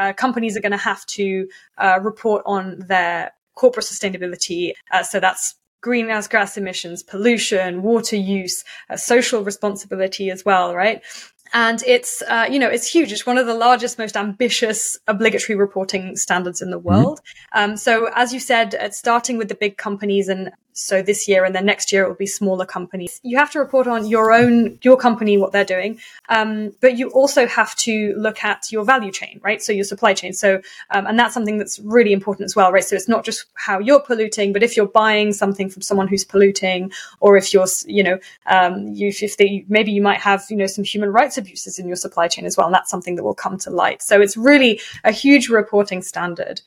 uh, companies are going to have to uh, report on their corporate sustainability. Uh, so that's greenhouse gas emissions, pollution, water use, uh, social responsibility as well, right? And it's uh, you know it's huge. It's one of the largest most ambitious obligatory reporting standards in the world. Mm-hmm. um, so as you said it's starting with the big companies and so this year and then next year it will be smaller companies. You have to report on your own your company what they're doing. Um, but you also have to look at your value chain right? So your supply chain. So um, and that's something that's really important as well right? So it's not just how you're polluting but if you're buying something from someone who's polluting or if you're you know um, you if they maybe you might have you know some human rights abuses in your supply chain as well and that's something that will come to light so it's really a huge reporting standard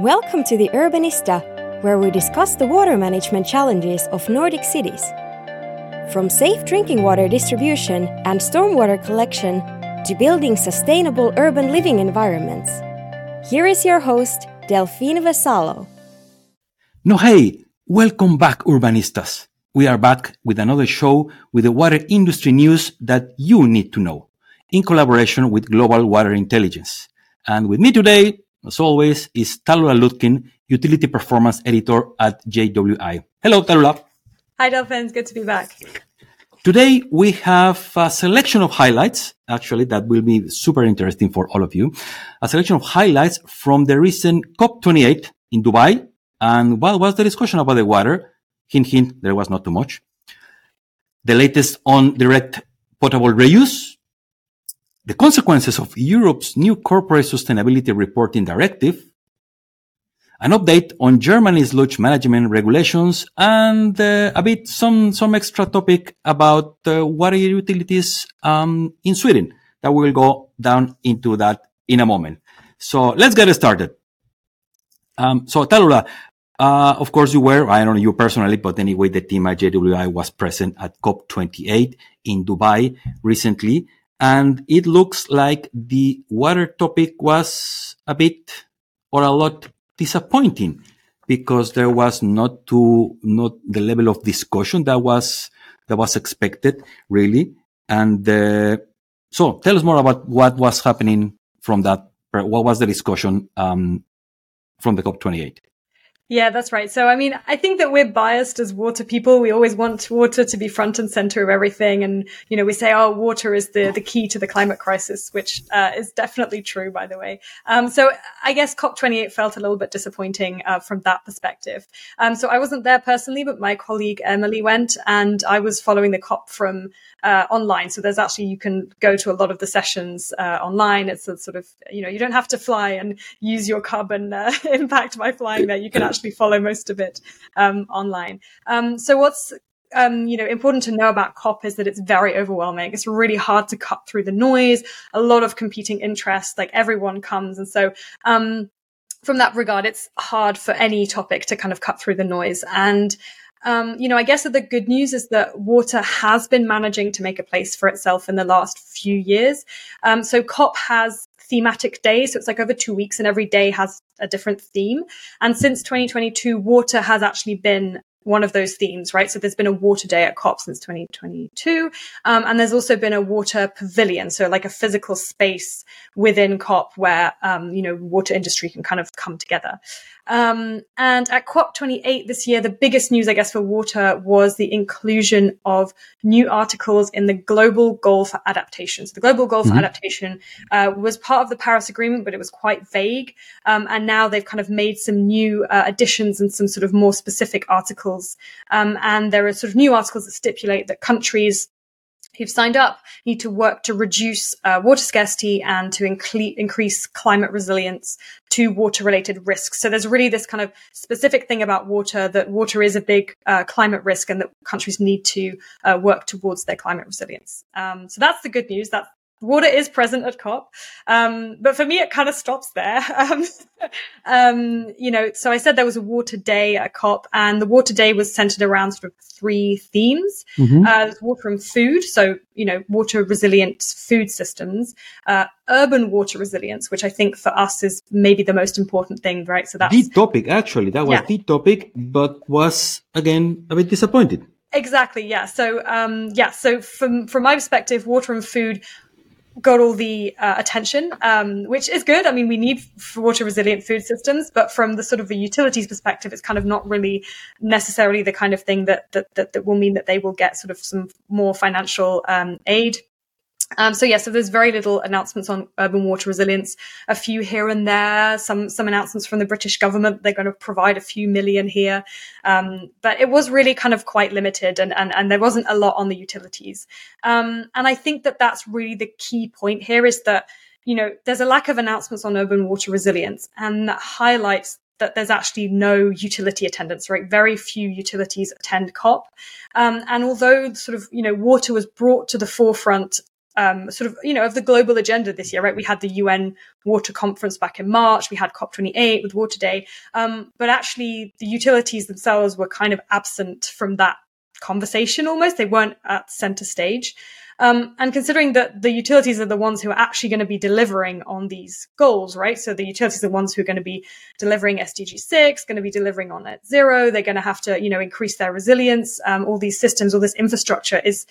Welcome to the Urbanista, where we discuss the water management challenges of Nordic cities. From safe drinking water distribution and stormwater collection to building sustainable urban living environments. Here is your host, Delphine Vassallo. No, hey, welcome back, Urbanistas. We are back with another show with the water industry news that you need to know in collaboration with Global Water Intelligence. And with me today, as always, is Tallulah Lutkin, Utility Performance Editor at GWI. Hello, Tallulah. Hi, Delphine. Good to be back. Today, we have a selection of highlights, actually, that will be super interesting for all of you. A selection of highlights from the recent COP28 in Dubai. And what was the discussion about the water? Hint, hint, there was not too much. The latest on direct potable reuse, the consequences of Europe's new corporate sustainability reporting directive, an update on Germany's sludge management regulations, and uh, a bit some some extra topic about uh, water utilities um, in Sweden. That we will go down into that in a moment. So let's get started. Um, so Tallulah, uh, of course you were, I don't know you personally, but anyway, the team at GWI was present at COP28 in Dubai recently. And it looks like the water topic was a bit or a lot disappointing because there was not to, not the level of discussion that was, that was expected really. And, uh, so tell us more about what was happening from that. What was the discussion, um, from the COP28? Yeah, that's right. So, I mean, I think that we're biased as water people. We always want water to be front and center of everything. And, you know, we say, oh, water is the, the key to the climate crisis, which uh, is definitely true, by the way. Um, so I guess COP28 felt a little bit disappointing uh, from that perspective. Um, so I wasn't there personally, but my colleague Emily went and I was following the COP from uh, online. So there's actually, you can go to a lot of the sessions uh, online. It's a sort of, you know, you don't have to fly and use your carbon uh, impact by flying there. You can actually follow most of it um, online. Um, so what's um, you know, important to know about COP is that it's very overwhelming. It's really hard to cut through the noise. A lot of competing interests, like everyone comes, and so um, from that regard, it's hard for any topic to kind of cut through the noise. And um, you know, I guess that the good news is that water has been managing to make a place for itself in the last few years. Um, so COP has thematic days. So it's like over two weeks and every day has a different theme. And since 2022, water has actually been one of those themes, right? So there's been a water day at COP since 2022. Um, and there's also been a water pavilion. So like a physical space within COP where, um, you know, water industry can kind of come together. Um, and at COP28 this year, the biggest news, I guess, for water was the inclusion of new articles in the Global Goal for Adaptation. So the Global Goal mm-hmm. for Adaptation uh, was part of the Paris Agreement, but it was quite vague. Um, and now they've kind of made some new uh, additions and some sort of more specific articles. Um, and there are sort of new articles that stipulate that countries who've signed up need to work to reduce uh, water scarcity and to incle- increase climate resilience to water related risks. So there's really this kind of specific thing about water that water is a big uh, climate risk and that countries need to uh, work towards their climate resilience. Um, so that's the good news. That's water is present at COP. Um, but for me, it kind of stops there. Um, um, you know, so I said there was a water day at COP and the water day was centered around sort of three themes. Mm-hmm. Uh, water and food. So, you know, water resilient food systems, uh, urban water resilience, which I think for us is maybe the most important thing, right? So that's the topic, actually. That was yeah. the topic, but was again a bit disappointed. Exactly. Yeah. So, um, yeah. So from, from my perspective, water and food got all the uh, attention, um, which is good. I mean, we need water resilient food systems, but from the sort of a utilities perspective, it's kind of not really necessarily the kind of thing that that that, that will mean that they will get sort of some more financial um, aid um, so yeah, so there's very little announcements on urban water resilience. A few here and there. Some some announcements from the British government. They're going to provide a few million here, um, but it was really kind of quite limited, and and and there wasn't a lot on the utilities. Um, and I think that that's really the key point here is that you know there's a lack of announcements on urban water resilience, and that highlights that there's actually no utility attendance, right? Very few utilities attend COP. Um, and although sort of, you know, water was brought to the forefront um, sort of, you know, of the global agenda this year, right? We had the UN Water Conference back in March. We had COP28 with Water Day. Um, but actually, the utilities themselves were kind of absent from that conversation almost. They weren't at center stage. Um, and considering that the utilities are the ones who are actually going to be delivering on these goals, right? So the utilities are the ones who are going to be delivering SDG 6, going to be delivering on net zero. They're going to have to, you know, increase their resilience. Um, all these systems, all this infrastructure is,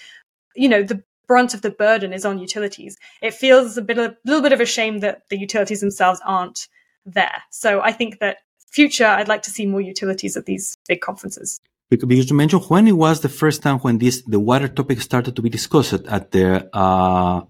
you know, the brunt of the burden is on utilities. It feels a bit a little bit of a shame that the utilities themselves aren't there. So I think that future, I'd like to see more utilities at these big conferences. Because you mentioned when it was the first time when this the water topic started to be discussed at the uh,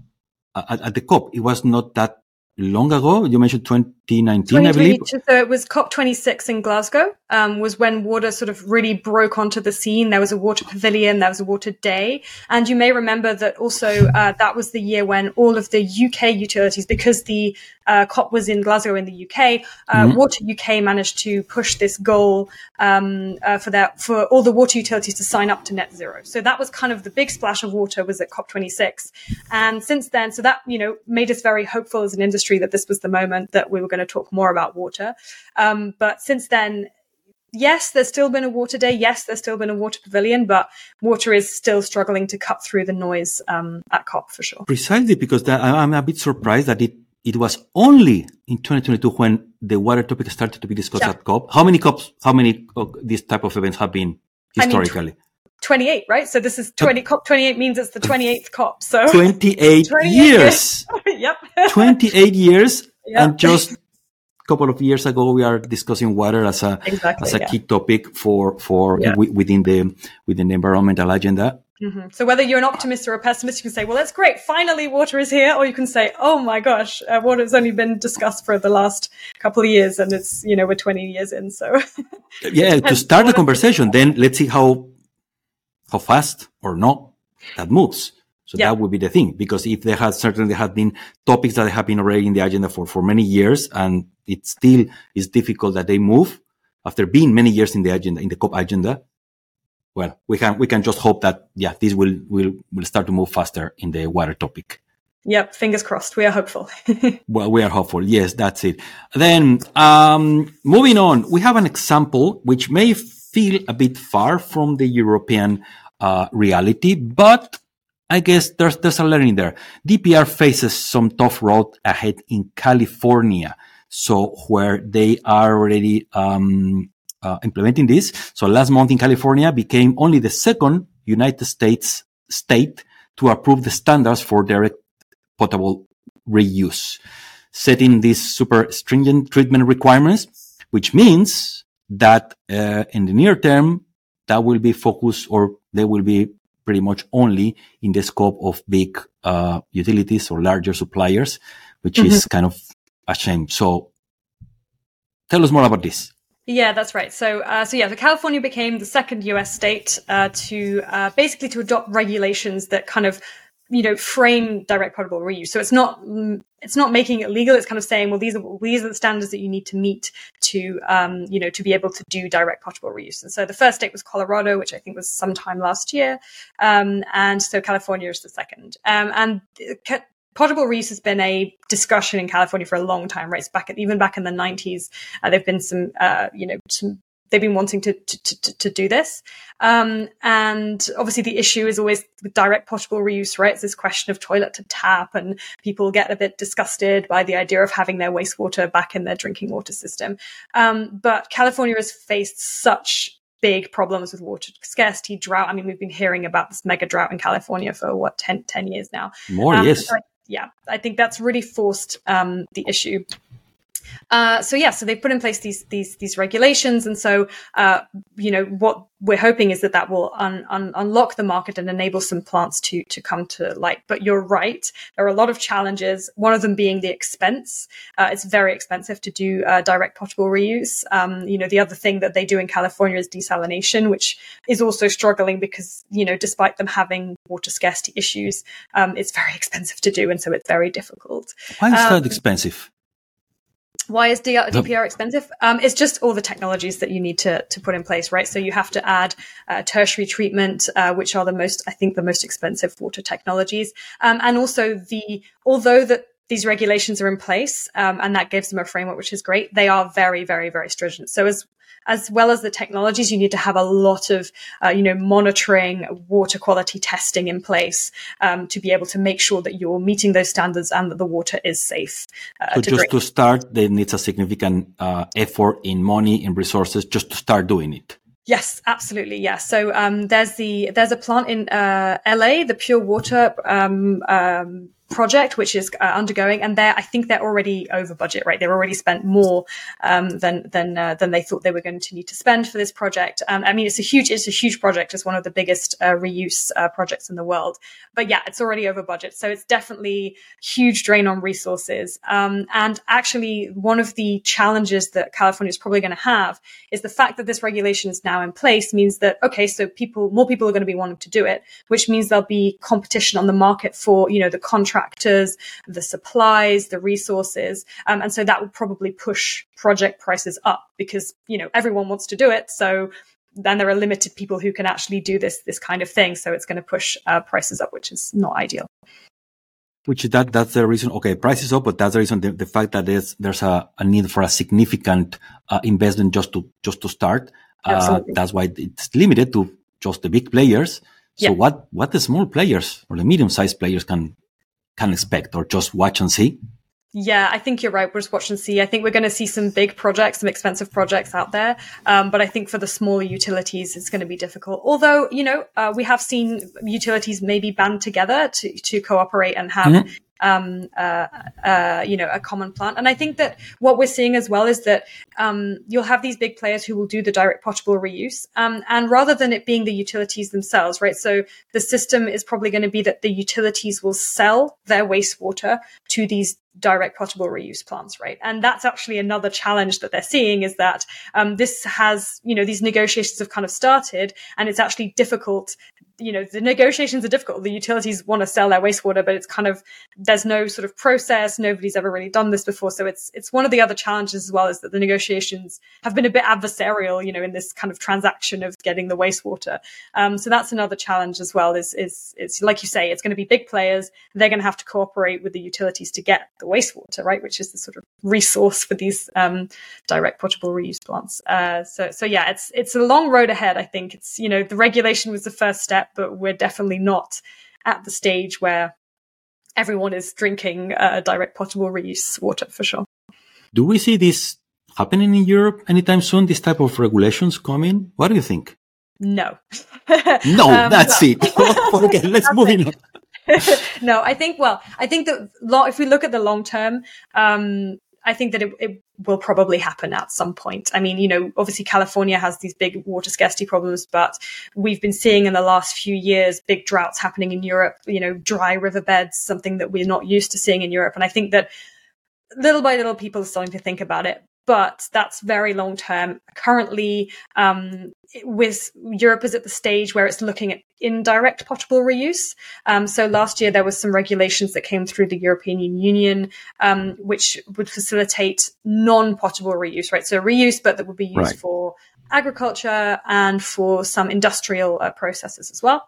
at, at the COP, it was not that long ago. You mentioned 2019, I believe. So it was COP26 in Glasgow, um, was when water sort of really broke onto the scene. There was a water pavilion, there was a water day. And you may remember that also uh, that was the year when all of the UK utilities, because the uh, COP was in Glasgow in the UK, uh, mm-hmm. Water UK managed to push this goal um, uh, for that for all the water utilities to sign up to net zero. So that was kind of the big splash of water was at COP26. And since then, so that, you know, made us very hopeful as an industry that this was the moment that we were going to talk more about water. Um, but since then, yes, there's still been a water day. Yes, there's still been a water pavilion, but water is still struggling to cut through the noise um, at COP for sure. Precisely because that, I'm a bit surprised that it it was only in 2022 when the water topic started to be discussed yeah. at COP. How many COPs? How many of these type of events have been historically? I mean, 28, right? So this is 20, COP 28 means it's the 28th COP. So 28, 28 years. yep. 28 years. Yep. And just couple of years ago, we are discussing water as a, exactly, as a yeah. key topic for, for yeah. w- within the, within the environmental agenda. Mm-hmm. So whether you're an optimist or a pessimist, you can say, well, that's great. Finally, water is here. Or you can say, oh my gosh, uh, water has only been discussed for the last couple of years and it's, you know, we're 20 years in. So yeah, to start the conversation, then let's see how, how fast or not that moves. So yeah. that would be the thing, because if there has certainly have been topics that have been already in the agenda for, for many years, and it still is difficult that they move after being many years in the agenda, in the COP agenda. Well, we can, we can just hope that, yeah, this will, will, will start to move faster in the water topic. Yep, fingers crossed. We are hopeful. well, we are hopeful. Yes, that's it. Then, um, moving on, we have an example which may feel a bit far from the European uh, reality, but I guess there's, there's a learning there. DPR faces some tough road ahead in California. So where they are already, um, uh, implementing this. So last month in California became only the second United States state to approve the standards for direct potable reuse, setting these super stringent treatment requirements, which means that uh, in the near term, that will be focused or they will be pretty much only in the scope of big uh, utilities or larger suppliers, which mm-hmm. is kind of a shame. So tell us more about this. Yeah, that's right. So, uh, so yeah, so California became the second U.S. state uh, to uh, basically to adopt regulations that kind of you know frame direct potable reuse. So it's not it's not making it legal. It's kind of saying well these are these are the standards that you need to meet to um, you know to be able to do direct potable reuse. And so the first state was colorado which i think was sometime last year. Um, and so california is the second. Um, and potable reuse has been a discussion in California for a long time, right? It's back even back in the 90s, uh, there've been some, uh, you know, some they've been wanting to to, to, to do this. Um, and obviously, the issue is always with direct potable reuse, right? It's this question of toilet to tap, and people get a bit disgusted by the idea of having their wastewater back in their drinking water system. Um, but California has faced such big problems with water scarcity, drought. I mean, we've been hearing about this mega drought in California for what 10, 10 years now. More, um, yes. So yeah, I think that's really forced um, the issue. Uh, so yeah, so they've put in place these these these regulations, and so uh, you know what we're hoping is that that will un, un, unlock the market and enable some plants to to come to light. But you're right, there are a lot of challenges. One of them being the expense. Uh, it's very expensive to do uh, direct potable reuse. Um, you know, the other thing that they do in California is desalination, which is also struggling because you know, despite them having water scarcity issues, um, it's very expensive to do, and so it's very difficult. Why is um, that expensive? Why is DPR expensive? Um, it's just all the technologies that you need to, to put in place, right? So you have to add uh, tertiary treatment, uh, which are the most, I think, the most expensive water technologies. Um, and also the, although that these regulations are in place, um, and that gives them a framework, which is great. They are very, very, very stringent. So as as well as the technologies, you need to have a lot of, uh, you know, monitoring, water quality testing in place um, to be able to make sure that you're meeting those standards and that the water is safe. Uh, so to just drink. to start, there needs a significant uh, effort in money and resources just to start doing it. Yes, absolutely. Yes. So um, there's the there's a plant in uh, LA, the Pure Water um, um, project, which is uh, undergoing, and they're I think they're already over budget, right? They've already spent more um, than than uh, than they thought they were going to need to spend for this project. Um, I mean, it's a huge it's a huge project. It's one of the biggest uh, reuse uh, projects in the world. But yeah, it's already over budget, so it's definitely huge drain on resources. Um, and actually, one of the challenges that California is probably going to have is the fact that this regulation is now in place means that okay, so people more people are going to be wanting to do it, which means there'll be competition on the market for you know the contract contractors, the supplies, the resources. Um, and so that would probably push project prices up because, you know, everyone wants to do it. So then there are limited people who can actually do this, this kind of thing. So it's going to push uh, prices up, which is not ideal. Which that that's the reason. Okay, prices up, but that's the reason. The, the fact that there's there's a, a need for a significant uh, investment just to just to start. Uh, that's why it's limited to just the big players. So yeah. what what the small players or the medium sized players can can expect or just watch and see? Yeah, I think you're right. We'll just watch and see. I think we're going to see some big projects, some expensive projects out there. Um, but I think for the smaller utilities, it's going to be difficult. Although, you know, uh, we have seen utilities maybe band together to, to cooperate and have mm-hmm um, uh, uh, you know, a common plant. And I think that what we're seeing as well is that um, you'll have these big players who will do the direct potable reuse. Um, and rather than it being the utilities themselves, right? So the system is probably going to be that the utilities will sell their wastewater to these direct potable reuse plants, right? And that's actually another challenge that they're seeing is that um, this has, you know, these negotiations have kind of started, and it's actually difficult you know, the negotiations are difficult. The utilities want to sell their wastewater, but it's kind of, there's no sort of process. Nobody's ever really done this before. So it's, it's one of the other challenges as well is that the negotiations have been a bit adversarial, you know, in this kind of transaction of getting the wastewater. Um, so that's another challenge as well is, is, is like you say, it's going to be big players. They're going to have to cooperate with the utilities to get the wastewater, right? Which is the sort of resource for these, um, direct potable reuse plants. Uh, so, so yeah, it's, it's a long road ahead. I think it's, you know, the regulation was the first step but we're definitely not at the stage where everyone is drinking uh, direct potable reuse water for sure. Do we see this happening in Europe anytime soon? This type of regulations coming? What do you think? No. no, um, that's it. okay, let's move on. no, I think, well, I think that if we look at the long term, um, I think that it, it, will probably happen at some point. I mean, you know, obviously California has these big water scarcity problems, but we've been seeing in the last few years big droughts happening in Europe, you know, dry riverbeds, something that we're not used to seeing in Europe. And I think that little by little people are starting to think about it but that's very long term. Currently, um, with Europe is at the stage where it's looking at indirect potable reuse. Um, so last year there was some regulations that came through the European Union, um, which would facilitate non-potable reuse, right? So reuse, but that would be used right. for agriculture and for some industrial uh, processes as well.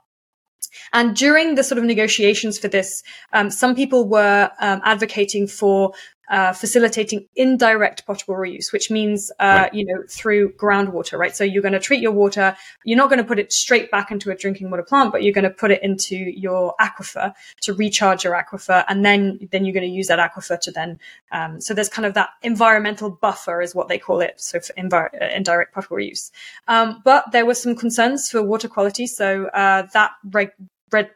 And during the sort of negotiations for this, um, some people were um, advocating for uh, facilitating indirect potable reuse, which means, uh, right. you know, through groundwater, right? So you're going to treat your water. You're not going to put it straight back into a drinking water plant, but you're going to put it into your aquifer to recharge your aquifer. And then, then you're going to use that aquifer to then, um, so there's kind of that environmental buffer is what they call it. So for invi- uh, indirect potable reuse. Um, but there were some concerns for water quality. So, uh, that reg-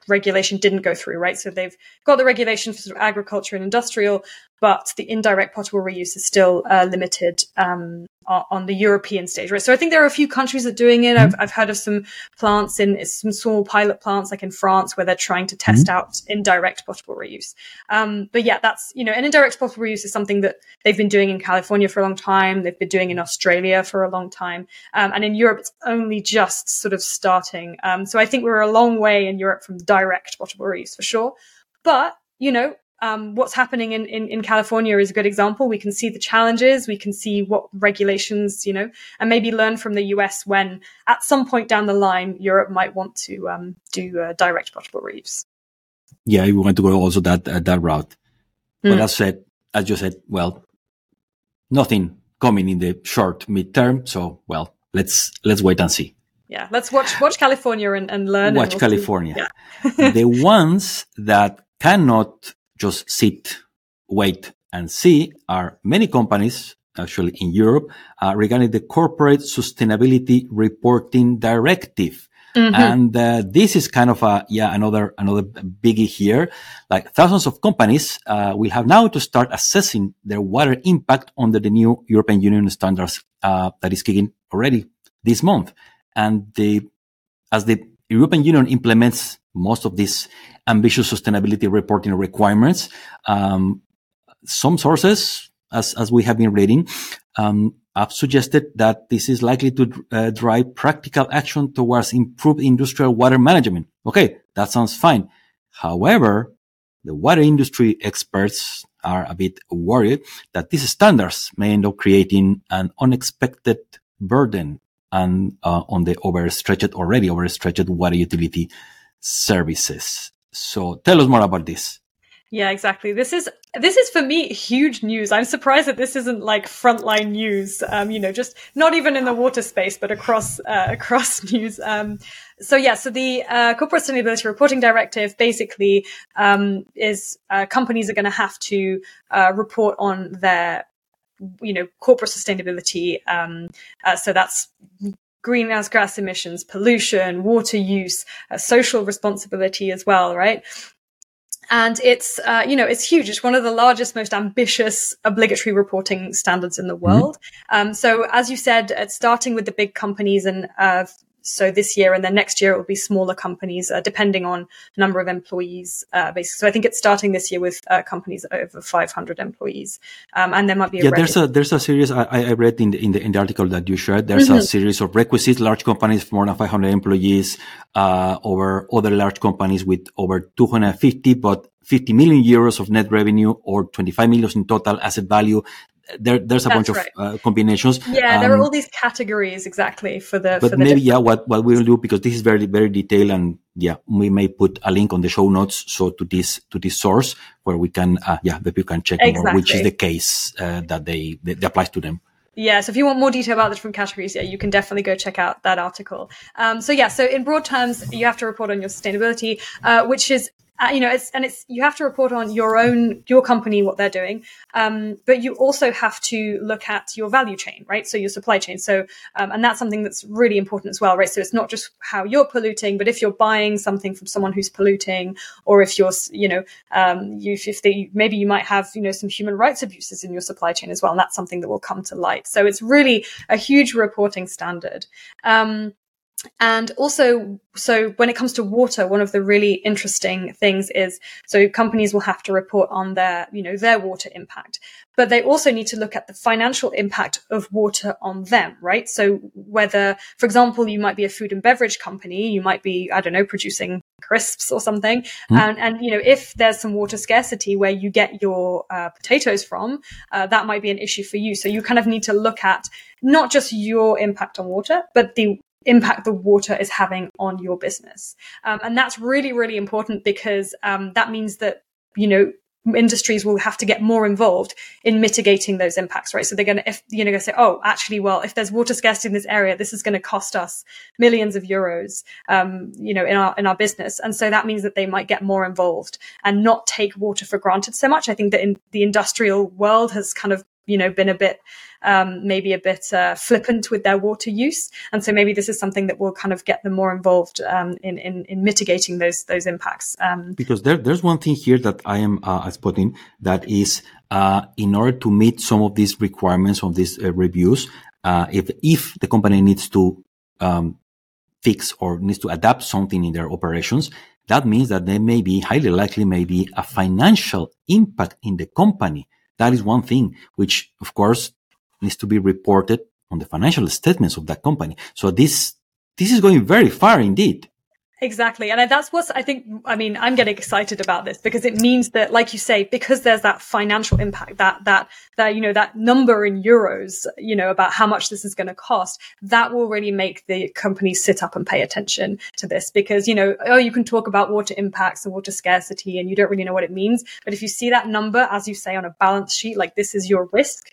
regulation didn't go through, right? So they've got the regulation for sort of agriculture and industrial, but the indirect potable reuse is still uh, limited um, on the European stage, right? So I think there are a few countries that are doing it. Mm-hmm. I've, I've heard of some plants in some small pilot plants, like in France, where they're trying to test mm-hmm. out indirect potable reuse. Um, but yeah, that's you know, an indirect potable reuse is something that they've been doing in California for a long time. They've been doing in Australia for a long time, um, and in Europe, it's only just sort of starting. Um, so I think we're a long way in Europe from direct potable reuse for sure. But you know, um, what's happening in, in, in, California is a good example. We can see the challenges, we can see what regulations, you know, and maybe learn from the US when at some point down the line, Europe might want to um, do uh, direct potable reuse. Yeah, we want to go also that uh, that route. Mm. But as said, as you said, well, nothing coming in the short midterm. So, well, let's let's wait and see. Yeah, let's watch watch California and, and learn. Watch and we'll California. Yeah. the ones that cannot just sit, wait and see are many companies actually in Europe uh, regarding the corporate sustainability reporting directive. Mm-hmm. And uh, this is kind of a yeah another another biggie here. Like thousands of companies uh, will have now to start assessing their water impact under the new European Union standards uh, that is kicking already this month. And the as the European Union implements most of these ambitious sustainability reporting requirements. Um, some sources, as, as we have been reading, um, have suggested that this is likely to uh, drive practical action towards improved industrial water management. Okay, that sounds fine. However, the water industry experts are a bit worried that these standards may end up creating an unexpected burden and uh, on the overstretched already overstretched water utility services. So tell us more about this. Yeah, exactly. This is this is for me huge news. I'm surprised that this isn't like frontline news. Um, you know, just not even in the water space, but across uh, across news. Um, so yeah, so the uh, corporate sustainability reporting directive basically um, is uh, companies are going to have to uh, report on their you know corporate sustainability. Um, uh, so that's greenhouse gas emissions, pollution, water use, uh, social responsibility as well, right? And it's, uh, you know, it's huge. It's one of the largest, most ambitious obligatory reporting standards in the mm-hmm. world. Mm-hmm. Um, so as you said, it's starting with the big companies and, uh, so this year and then next year it will be smaller companies, uh, depending on number of employees. Uh, basically, so I think it's starting this year with uh, companies over 500 employees, um, and there might be a yeah. There's a there's a series I, I read in the in the in the article that you shared. There's mm-hmm. a series of requisites. Large companies more than 500 employees, uh, over other large companies with over 250, but 50 million euros of net revenue or 25 million in total asset value there, there's a That's bunch right. of uh, combinations. Yeah, um, there are um, all these categories exactly for the. But for the maybe yeah, what what we will do because this is very very detailed and yeah, we may put a link on the show notes so to this to this source where we can uh, yeah the people can check exactly. more which is the case uh, that they that applies to them. Yeah, so if you want more detail about the different categories, yeah, you can definitely go check out that article. Um, so yeah, so in broad terms, you have to report on your sustainability, uh, which is uh, you know, it's, and it's, you have to report on your own, your company, what they're doing. Um, but you also have to look at your value chain, right? So your supply chain. So, um, and that's something that's really important as well, right? So it's not just how you're polluting, but if you're buying something from someone who's polluting, or if you're, you know, um, you, if they, maybe you might have, you know, some human rights abuses in your supply chain as well. And that's something that will come to light. So it's really a huge reporting standard. Um, and also, so when it comes to water, one of the really interesting things is so companies will have to report on their, you know, their water impact, but they also need to look at the financial impact of water on them, right? So whether, for example, you might be a food and beverage company, you might be, I don't know, producing crisps or something. Mm. And, and, you know, if there's some water scarcity where you get your uh, potatoes from, uh, that might be an issue for you. So you kind of need to look at not just your impact on water, but the impact the water is having on your business. Um, and that's really, really important because um, that means that, you know, industries will have to get more involved in mitigating those impacts, right? So they're going to, if, you know, say, oh, actually, well, if there's water scarcity in this area, this is going to cost us millions of euros, um, you know, in our, in our business. And so that means that they might get more involved and not take water for granted so much. I think that in the industrial world has kind of you know, been a bit, um, maybe a bit uh, flippant with their water use. And so maybe this is something that will kind of get them more involved um, in, in, in mitigating those those impacts. Um, because there, there's one thing here that I am uh, spotting that is uh, in order to meet some of these requirements of these uh, reviews, uh, if if the company needs to um, fix or needs to adapt something in their operations, that means that there may be highly likely may be a financial impact in the company. That is one thing which, of course, needs to be reported on the financial statements of that company. So this this is going very far indeed. Exactly. And that's what I think, I mean, I'm getting excited about this because it means that, like you say, because there's that financial impact, that, that, that, you know, that number in euros, you know, about how much this is going to cost, that will really make the companies sit up and pay attention to this because, you know, oh, you can talk about water impacts and water scarcity and you don't really know what it means. But if you see that number, as you say, on a balance sheet, like this is your risk,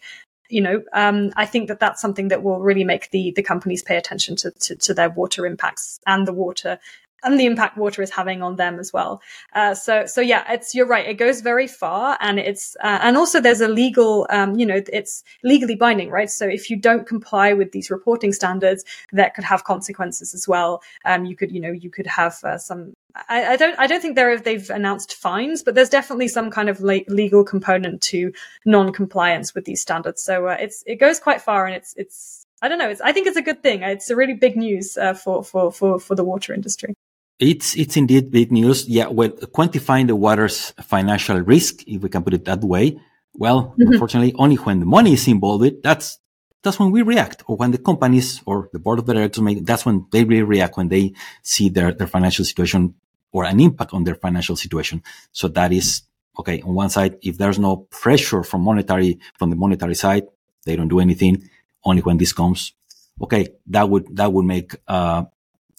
you know, um, I think that that's something that will really make the the companies pay attention to, to, to their water impacts and the water and the impact water is having on them as well. Uh, so, so yeah, it's, you're right. It goes very far and it's, uh, and also there's a legal, um, you know, it's legally binding, right? So if you don't comply with these reporting standards, that could have consequences as well. Um, you could, you know, you could have uh, some, I, I, don't, I don't think they've announced fines, but there's definitely some kind of le- legal component to non-compliance with these standards. So uh, it's, it goes quite far and it's, it's, I don't know. It's, I think it's a good thing. It's a really big news uh, for, for, for, for the water industry. It's it's indeed big news. Yeah, well, quantifying the water's financial risk, if we can put it that way. Well, mm-hmm. unfortunately, only when the money is involved, that's that's when we react, or when the companies or the board of directors make. That's when they really react when they see their their financial situation or an impact on their financial situation. So that is okay. On one side, if there's no pressure from monetary from the monetary side, they don't do anything. Only when this comes, okay, that would that would make uh,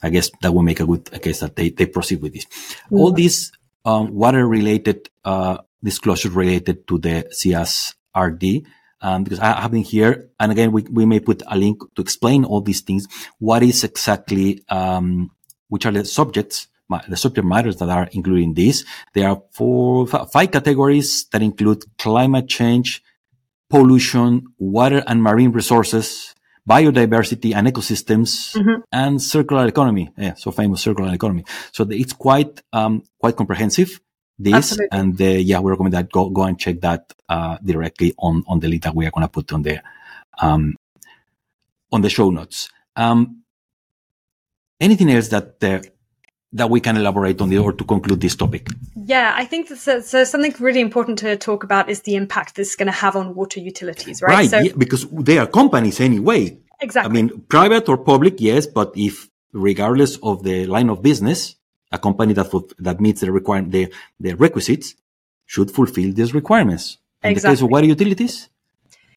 I guess that will make a good case that they, they proceed with this. Mm-hmm. All these um, water related uh, disclosures related to the CSRD, um, because I have been here, and again, we, we may put a link to explain all these things. What is exactly, um, which are the subjects, the subject matters that are included in this? There are four, five categories that include climate change, pollution, water and marine resources, biodiversity and ecosystems mm-hmm. and circular economy. Yeah, so famous circular economy. So it's quite, um, quite comprehensive. This Absolutely. and uh, yeah, we recommend that go go and check that uh, directly on on the link that we are going to put on the um, on the show notes. Um, anything else that the that we can elaborate on the or to conclude this topic? Yeah, I think so, so something really important to talk about is the impact this is going to have on water utilities, right? Right, so, yeah, because they are companies anyway. Exactly. I mean, private or public, yes, but if regardless of the line of business, a company that that meets the requirement, the, the requisites should fulfill these requirements. In exactly. the case of water utilities,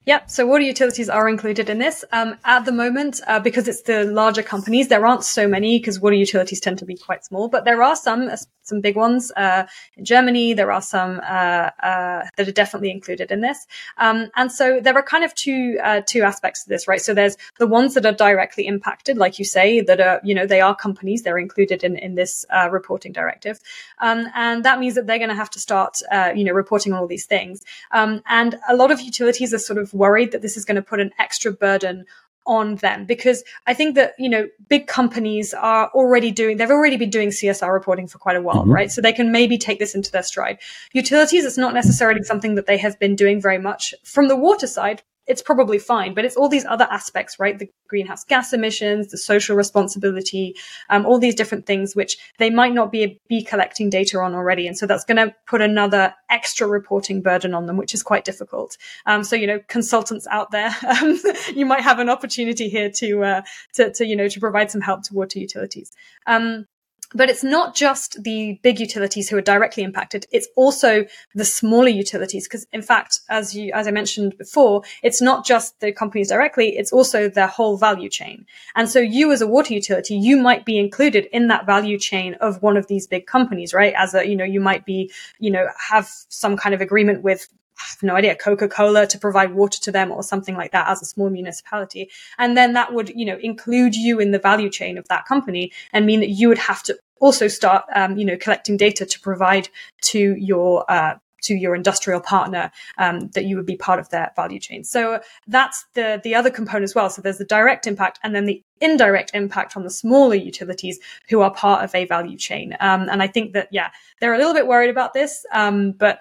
Yep. So water utilities are included in this. Um, at the moment, uh, because it's the larger companies, there aren't so many because water utilities tend to be quite small, but there are some, some big ones. Uh, in Germany, there are some, uh, uh that are definitely included in this. Um, and so there are kind of two, uh, two aspects to this, right? So there's the ones that are directly impacted, like you say, that are, you know, they are companies, they're included in, in this, reporting directive. Um, and that means that they're going to have to start, you know, reporting on all these things. Um, and a lot of utilities are sort of worried that this is going to put an extra burden on them because I think that, you know, big companies are already doing, they've already been doing CSR reporting for quite a while, mm-hmm. right? So they can maybe take this into their stride. Utilities, it's not necessarily something that they have been doing very much. From the water side, it's probably fine. But it's all these other aspects, right? The greenhouse gas emissions, the social responsibility, um, all these different things which they might not be be collecting data on already, and so that's going to put another extra reporting burden on them, which is quite difficult. Um, so you know, consultants out there, um, you might have an opportunity here to, uh, to to you know to provide some help to water utilities. Um, but it's not just the big utilities who are directly impacted. It's also the smaller utilities. Because in fact, as you, as I mentioned before, it's not just the companies directly. It's also their whole value chain. And so you as a water utility, you might be included in that value chain of one of these big companies, right? As a, you know, you might be, you know, have some kind of agreement with I have no idea, Coca-Cola to provide water to them or something like that as a small municipality. And then that would, you know, include you in the value chain of that company and mean that you would have to also start, um, you know, collecting data to provide to your, uh, to your industrial partner um, that you would be part of their value chain. So that's the the other component as well. So there's the direct impact and then the indirect impact on the smaller utilities who are part of a value chain. Um, and I think that yeah, they're a little bit worried about this, um, but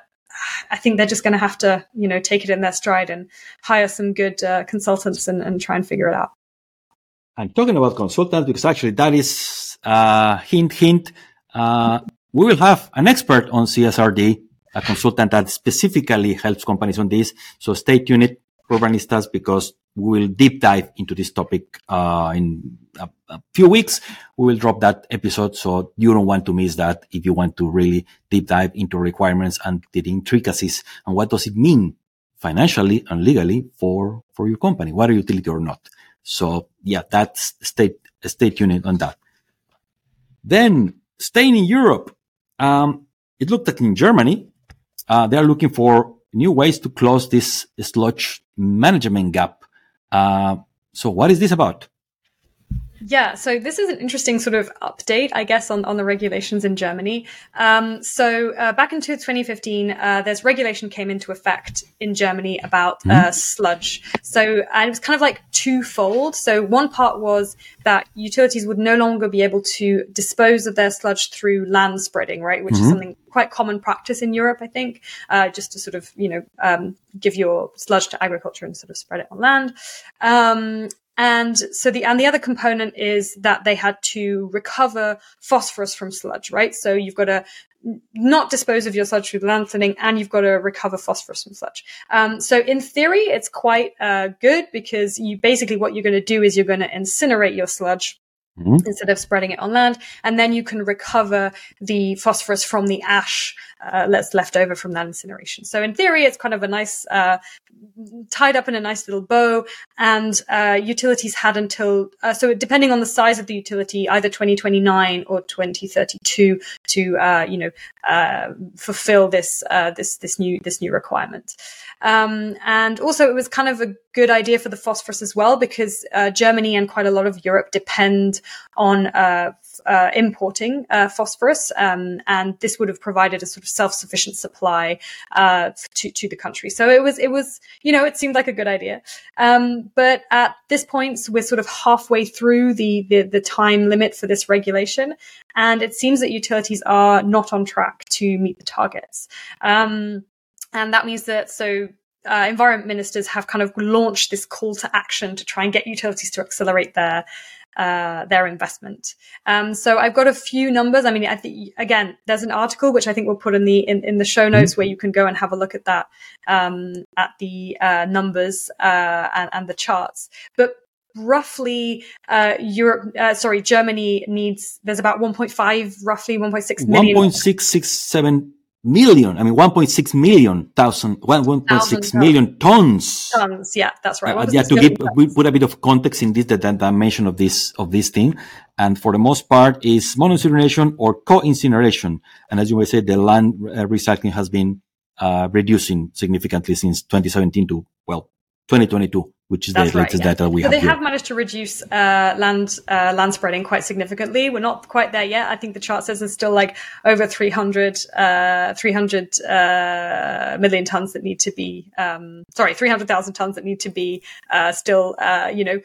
I think they're just going to have to, you know, take it in their stride and hire some good uh, consultants and, and try and figure it out. And talking about consultants, because actually that is uh, hint, hint. Uh, we will have an expert on CSRD a consultant that specifically helps companies on this. So stay tuned, Urbanistas, because we will deep dive into this topic uh, in a, a, few weeks. We will drop that episode, so you don't want to miss that if you want to really deep dive into requirements and the intricacies and what does it mean financially and legally for for your company, water utility or not. So yeah, that's stay stay tuned on that. Then staying in Europe, um, it looked like in Germany uh, they are looking for new ways to close this sludge management gap. Uh, so what is this about? Yeah, so this is an interesting sort of update, I guess, on, on the regulations in Germany. Um, so uh, back into 2015, uh, there's regulation came into effect in Germany about mm-hmm. uh, sludge. So and it was kind of like twofold. So one part was that utilities would no longer be able to dispose of their sludge through land spreading, right, which mm-hmm. is something quite common practice in Europe, I think, uh, just to sort of you know um, give your sludge to agriculture and sort of spread it on land. Um, and so the, and the other component is that they had to recover phosphorus from sludge, right? So you've got to not dispose of your sludge through land thinning and you've got to recover phosphorus from sludge. Um, so in theory, it's quite uh, good because you basically what you're going to do is you're going to incinerate your sludge Mm-hmm. instead of spreading it on land. And then you can recover the phosphorus from the ash uh, that's left over from that incineration. So in theory, it's kind of a nice, uh, tied up in a nice little bow. And uh, utilities had until, uh, so depending on the size of the utility, either 2029 or 2032 to, uh, you know, uh, fulfill this, this, this new, this new requirement. Um, and also, it was kind of a good idea for the phosphorus as well because uh, Germany and quite a lot of Europe depend on uh, uh, importing uh, phosphorus, um, and this would have provided a sort of self-sufficient supply uh, to to the country. So it was it was you know it seemed like a good idea, um, but at this point we're sort of halfway through the, the the time limit for this regulation, and it seems that utilities are not on track to meet the targets. Um, and that means that so uh, environment ministers have kind of launched this call to action to try and get utilities to accelerate their uh, their investment. Um, so I've got a few numbers. I mean, I think again, there's an article which I think we'll put in the in, in the show notes mm-hmm. where you can go and have a look at that um, at the uh, numbers uh, and, and the charts. But roughly uh, Europe, uh, sorry, Germany needs, there's about 1.5, roughly 1.6 million. 1.667 million. I mean, 1.6 million thousand, 1.6 million tons. Tons. Yeah, that's right. Uh, yeah, to give, we put a bit of context in this, the, the dimension of this, of this thing. And for the most part is mono-incineration or co-incineration. And as you may say, the land uh, recycling has been, uh, reducing significantly since 2017 to, well, 2022 which is That's the right, latest yeah. data we have. They here. have managed to reduce uh, land uh, land spreading quite significantly. We're not quite there yet. I think the chart says there's still like over 300, uh, 300 uh, million tons that need to be, um, sorry, 300,000 tons that need to be uh, still, uh, you know,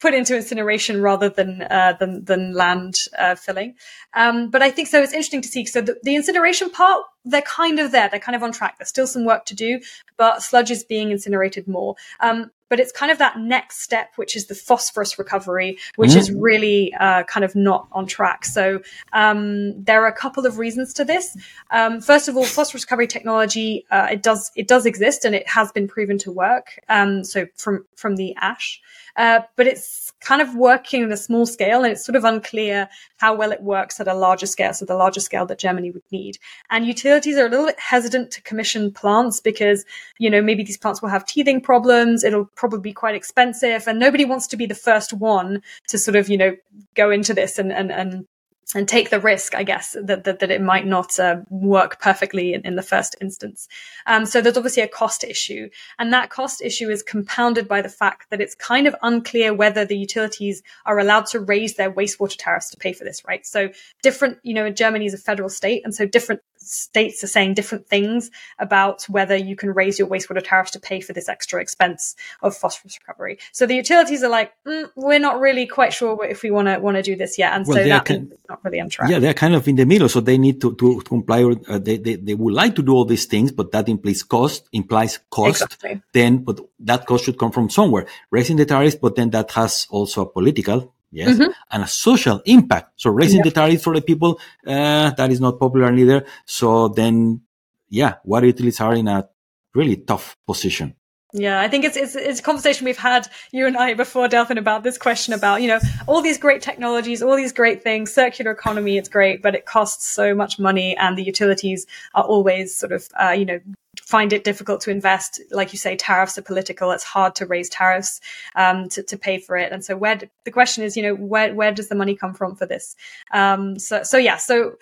put into incineration rather than uh, than than land uh, filling. Um, but I think so. It's interesting to see. So the, the, incineration part, they're kind of there. They're kind of on track. There's still some work to do, but sludge is being incinerated more. Um, but it's kind of that next step, which is the phosphorus recovery, which mm-hmm. is really uh, kind of not on track. So um, there are a couple of reasons to this. Um, first of all, phosphorus recovery technology uh, it does it does exist and it has been proven to work. Um, so from from the ash. Uh, but it's kind of working at a small scale and it's sort of unclear how well it works at a larger scale. So the larger scale that Germany would need. And utilities are a little bit hesitant to commission plants because, you know, maybe these plants will have teething problems. It'll probably be quite expensive and nobody wants to be the first one to sort of, you know, go into this and, and, and and take the risk, I guess, that that, that it might not uh, work perfectly in, in, the first instance. Um, so there's obviously a cost issue, and that cost issue is compounded by the fact that it's kind of unclear whether the utilities are allowed to raise their wastewater tariffs to pay for this, right? So different, you know, Germany is a federal state, and so different states are saying different things about whether you can raise your wastewater tariffs to pay for this extra expense of phosphorus recovery. So the utilities are like, mm, we're not really quite sure if we want to want to do this yet, and well, so that's not really on track. Yeah, they're kind of in the middle, so they need to to, to comply. Or, uh, they, they they would like to do all these things, but that implies cost implies cost. Exactly. Then, but that cost should come from somewhere. Raising the tariffs, but then that has also a political yes, mm-hmm. and a social impact. So raising the tariffs for the people, uh, that is not popular neither. So then, yeah, water utilities are in a really tough position. Yeah, I think it's, it's it's a conversation we've had you and I before, Delphin, about this question about you know all these great technologies, all these great things, circular economy, it's great, but it costs so much money, and the utilities are always sort of uh, you know find it difficult to invest. Like you say, tariffs are political. It's hard to raise tariffs um, to, to pay for it. And so where the question is, you know, where where does the money come from for this? Um, so so yeah, so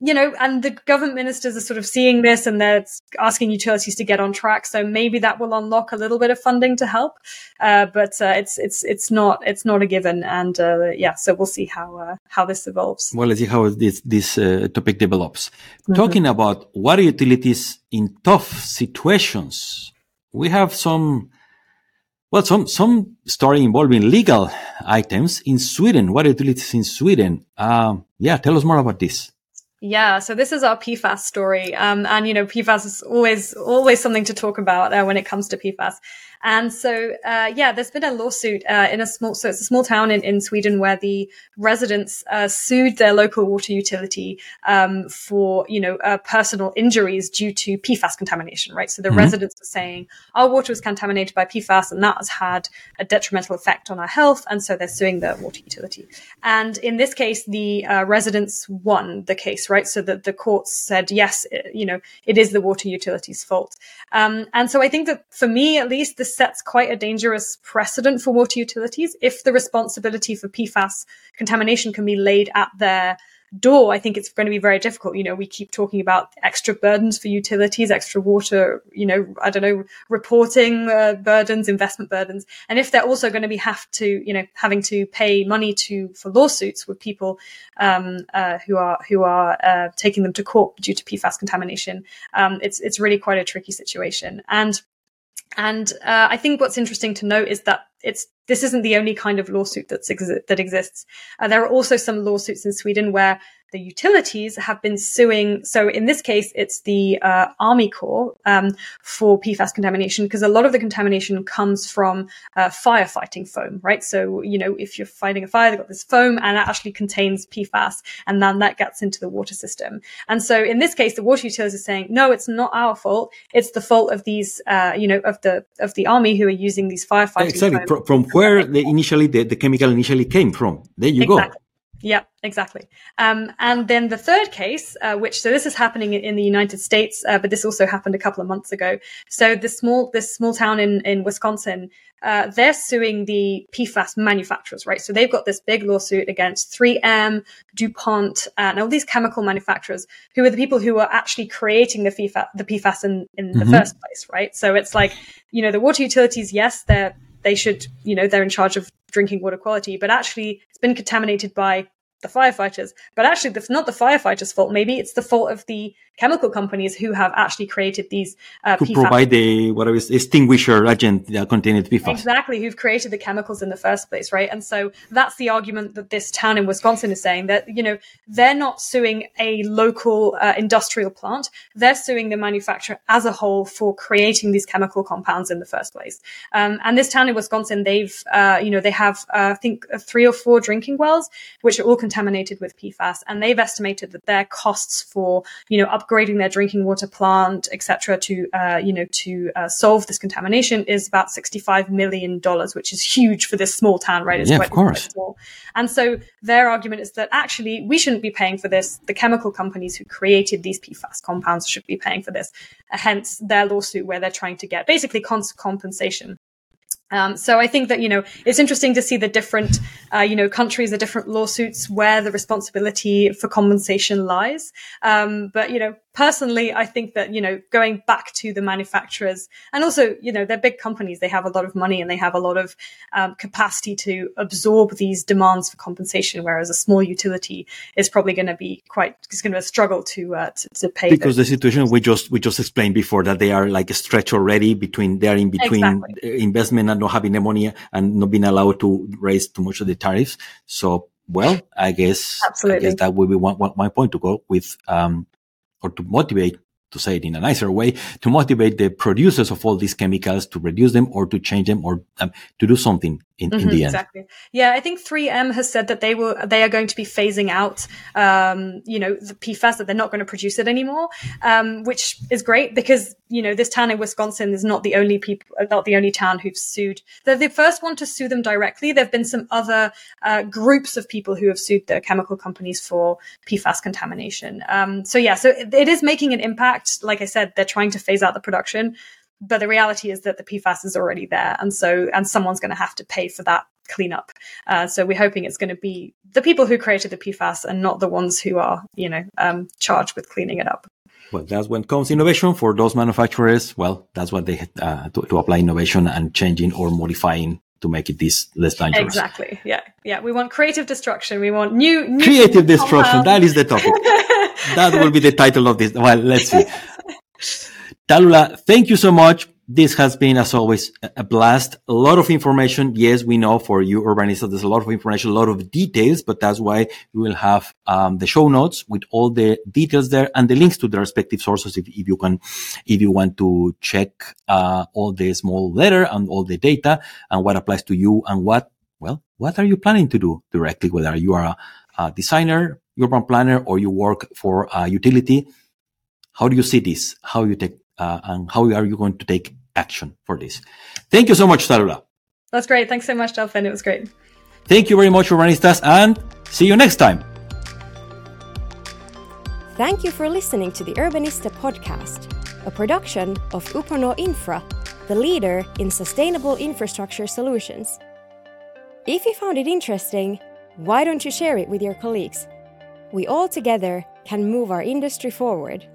you know, and the government ministers are sort of seeing this and they're asking utilities to get on track. So maybe that will unlock a little bit of funding to help. Uh, but uh, it's it's it's not it's not a given. And uh, yeah, so we'll see how uh, how this evolves. Well, let's see how this this uh, topic develops. Mm-hmm. Talking about water utilities in tough situations, we have some. Well, some some story involving legal items in Sweden. Water utilities in Sweden. Um, yeah, tell us more about this. Yeah, so this is our PFAS story, um, and you know PFAS is always always something to talk about uh, when it comes to PFAS. And so, uh, yeah, there's been a lawsuit uh, in a small, so it's a small town in, in Sweden where the residents uh, sued their local water utility um, for, you know, uh, personal injuries due to PFAS contamination, right? So the mm-hmm. residents are saying our water was contaminated by PFAS and that has had a detrimental effect on our health. And so they're suing the water utility. And in this case, the uh, residents won the case, right? So that the courts said, yes, you know, it is the water utility's fault. Um, and so I think that for me, at least, this sets quite a dangerous precedent for water utilities. If the responsibility for PFAS contamination can be laid at their door, I think it's going to be very difficult. You know, we keep talking about extra burdens for utilities, extra water, you know, I don't know, reporting uh, burdens, investment burdens. And if they're also going to be have to, you know, having to pay money to, for lawsuits with people, um, uh, who are, who are, uh, taking them to court due to PFAS contamination, um, it's, it's really quite a tricky situation. And, and uh, I think what's interesting to note is that it's this isn't the only kind of lawsuit that's exi- that exists. Uh, there are also some lawsuits in Sweden where the utilities have been suing. So in this case, it's the uh, Army Corps um, for PFAS contamination because a lot of the contamination comes from uh, firefighting foam, right? So you know, if you're fighting a fire, they've got this foam and it actually contains PFAS, and then that gets into the water system. And so in this case, the water utilities are saying, no, it's not our fault. It's the fault of these, uh, you know, of the of the army who are using these firefighting. Exactly. Foam. From where the initially the, the chemical initially came from. There you exactly. go. Yeah, exactly. Um, and then the third case, uh, which so this is happening in, the United States, uh, but this also happened a couple of months ago. So this small this small town in in Wisconsin, uh, they're suing the PFAS manufacturers, right? So they've got this big lawsuit against 3M, DuPont, and all these chemical manufacturers, who are the people who are actually creating the PFAS, the PFAS in in mm-hmm. the first place, right? So it's like you know the water utilities, yes, they're they should, you know, they're in charge of drinking water quality, but actually it's been contaminated by the firefighters. But actually, it's not the firefighters' fault. Maybe it's the fault of the chemical companies who have actually created these uh, who PFAS. provide the whatever extinguisher agent that contains PFAS. Exactly, who've created the chemicals in the first place, right? And so that's the argument that this town in Wisconsin is saying that you know they're not suing a local uh, industrial plant; they're suing the manufacturer as a whole for creating these chemical compounds in the first place. Um, and this town in Wisconsin, they've uh, you know they have uh, I think three or four drinking wells which are all contaminated with PFAS, and they've estimated that their costs for you know upgrading their drinking water plant, etc., to uh, you know to uh, solve this contamination is about sixty-five million dollars, which is huge for this small town, right? It's yeah, quite, of course. Small. And so their argument is that actually we shouldn't be paying for this. The chemical companies who created these PFAS compounds should be paying for this. Hence their lawsuit where they're trying to get basically cons- compensation um, so I think that you know it's interesting to see the different uh, you know countries, the different lawsuits where the responsibility for compensation lies. Um, but you know personally, I think that, you know, going back to the manufacturers and also, you know, they're big companies. They have a lot of money and they have a lot of um, capacity to absorb these demands for compensation, whereas a small utility is probably going to be quite, is going to struggle to, uh, to, to, pay. Because the situation we just, we just explained before that they are like stretched already between, they are in between exactly. investment and not having the money and not being allowed to raise too much of the tariffs. So well, I guess, Absolutely. I guess that would be one, one, one point to go with, um, or to motivate to say it in a nicer way, to motivate the producers of all these chemicals to reduce them or to change them or um, to do something in, mm-hmm, in the end. Exactly. Yeah, I think 3M has said that they will they are going to be phasing out, um, you know, the PFAS that they're not going to produce it anymore, um, which is great because you know this town in Wisconsin is not the only people, not the only town who've sued. They're the first one to sue them directly. There've been some other uh, groups of people who have sued the chemical companies for PFAS contamination. Um, so yeah, so it, it is making an impact. Like I said, they're trying to phase out the production but the reality is that the PFAS is already there, and so and someone's going to have to pay for that cleanup. Uh, so we're hoping it's going to be the people who created the PFAS and not the ones who are, you know, um, charged with cleaning it up. Well, that's when comes innovation for those manufacturers. Well, that's what they uh, to, to apply innovation and changing or modifying to make it this less dangerous. Exactly. Yeah. Yeah. We want creative destruction. We want new, new creative destruction. That is the topic. that will be the title of this. Well, let's see. Tallulah, thank you so much. This has been, as always, a blast. A lot of information. Yes, we know for you urbanists, there's a lot of information, a lot of details, but that's why we will have um, the show notes with all the details there and the links to the respective sources if, if you can, if you want to check uh, all the small letter and all the data and what applies to you and what, well, what are you planning to do directly, whether you are a, a designer, urban planner, or you work for a utility. How do you see this? How you take uh, and how are you going to take action for this? Thank you so much, Tallulah. That's great. Thanks so much, Delphin. It was great. Thank you very much, Urbanistas, and see you next time. Thank you for listening to the Urbanista podcast, a production of Uponor Infra, the leader in sustainable infrastructure solutions. If you found it interesting, why don't you share it with your colleagues? We all together can move our industry forward.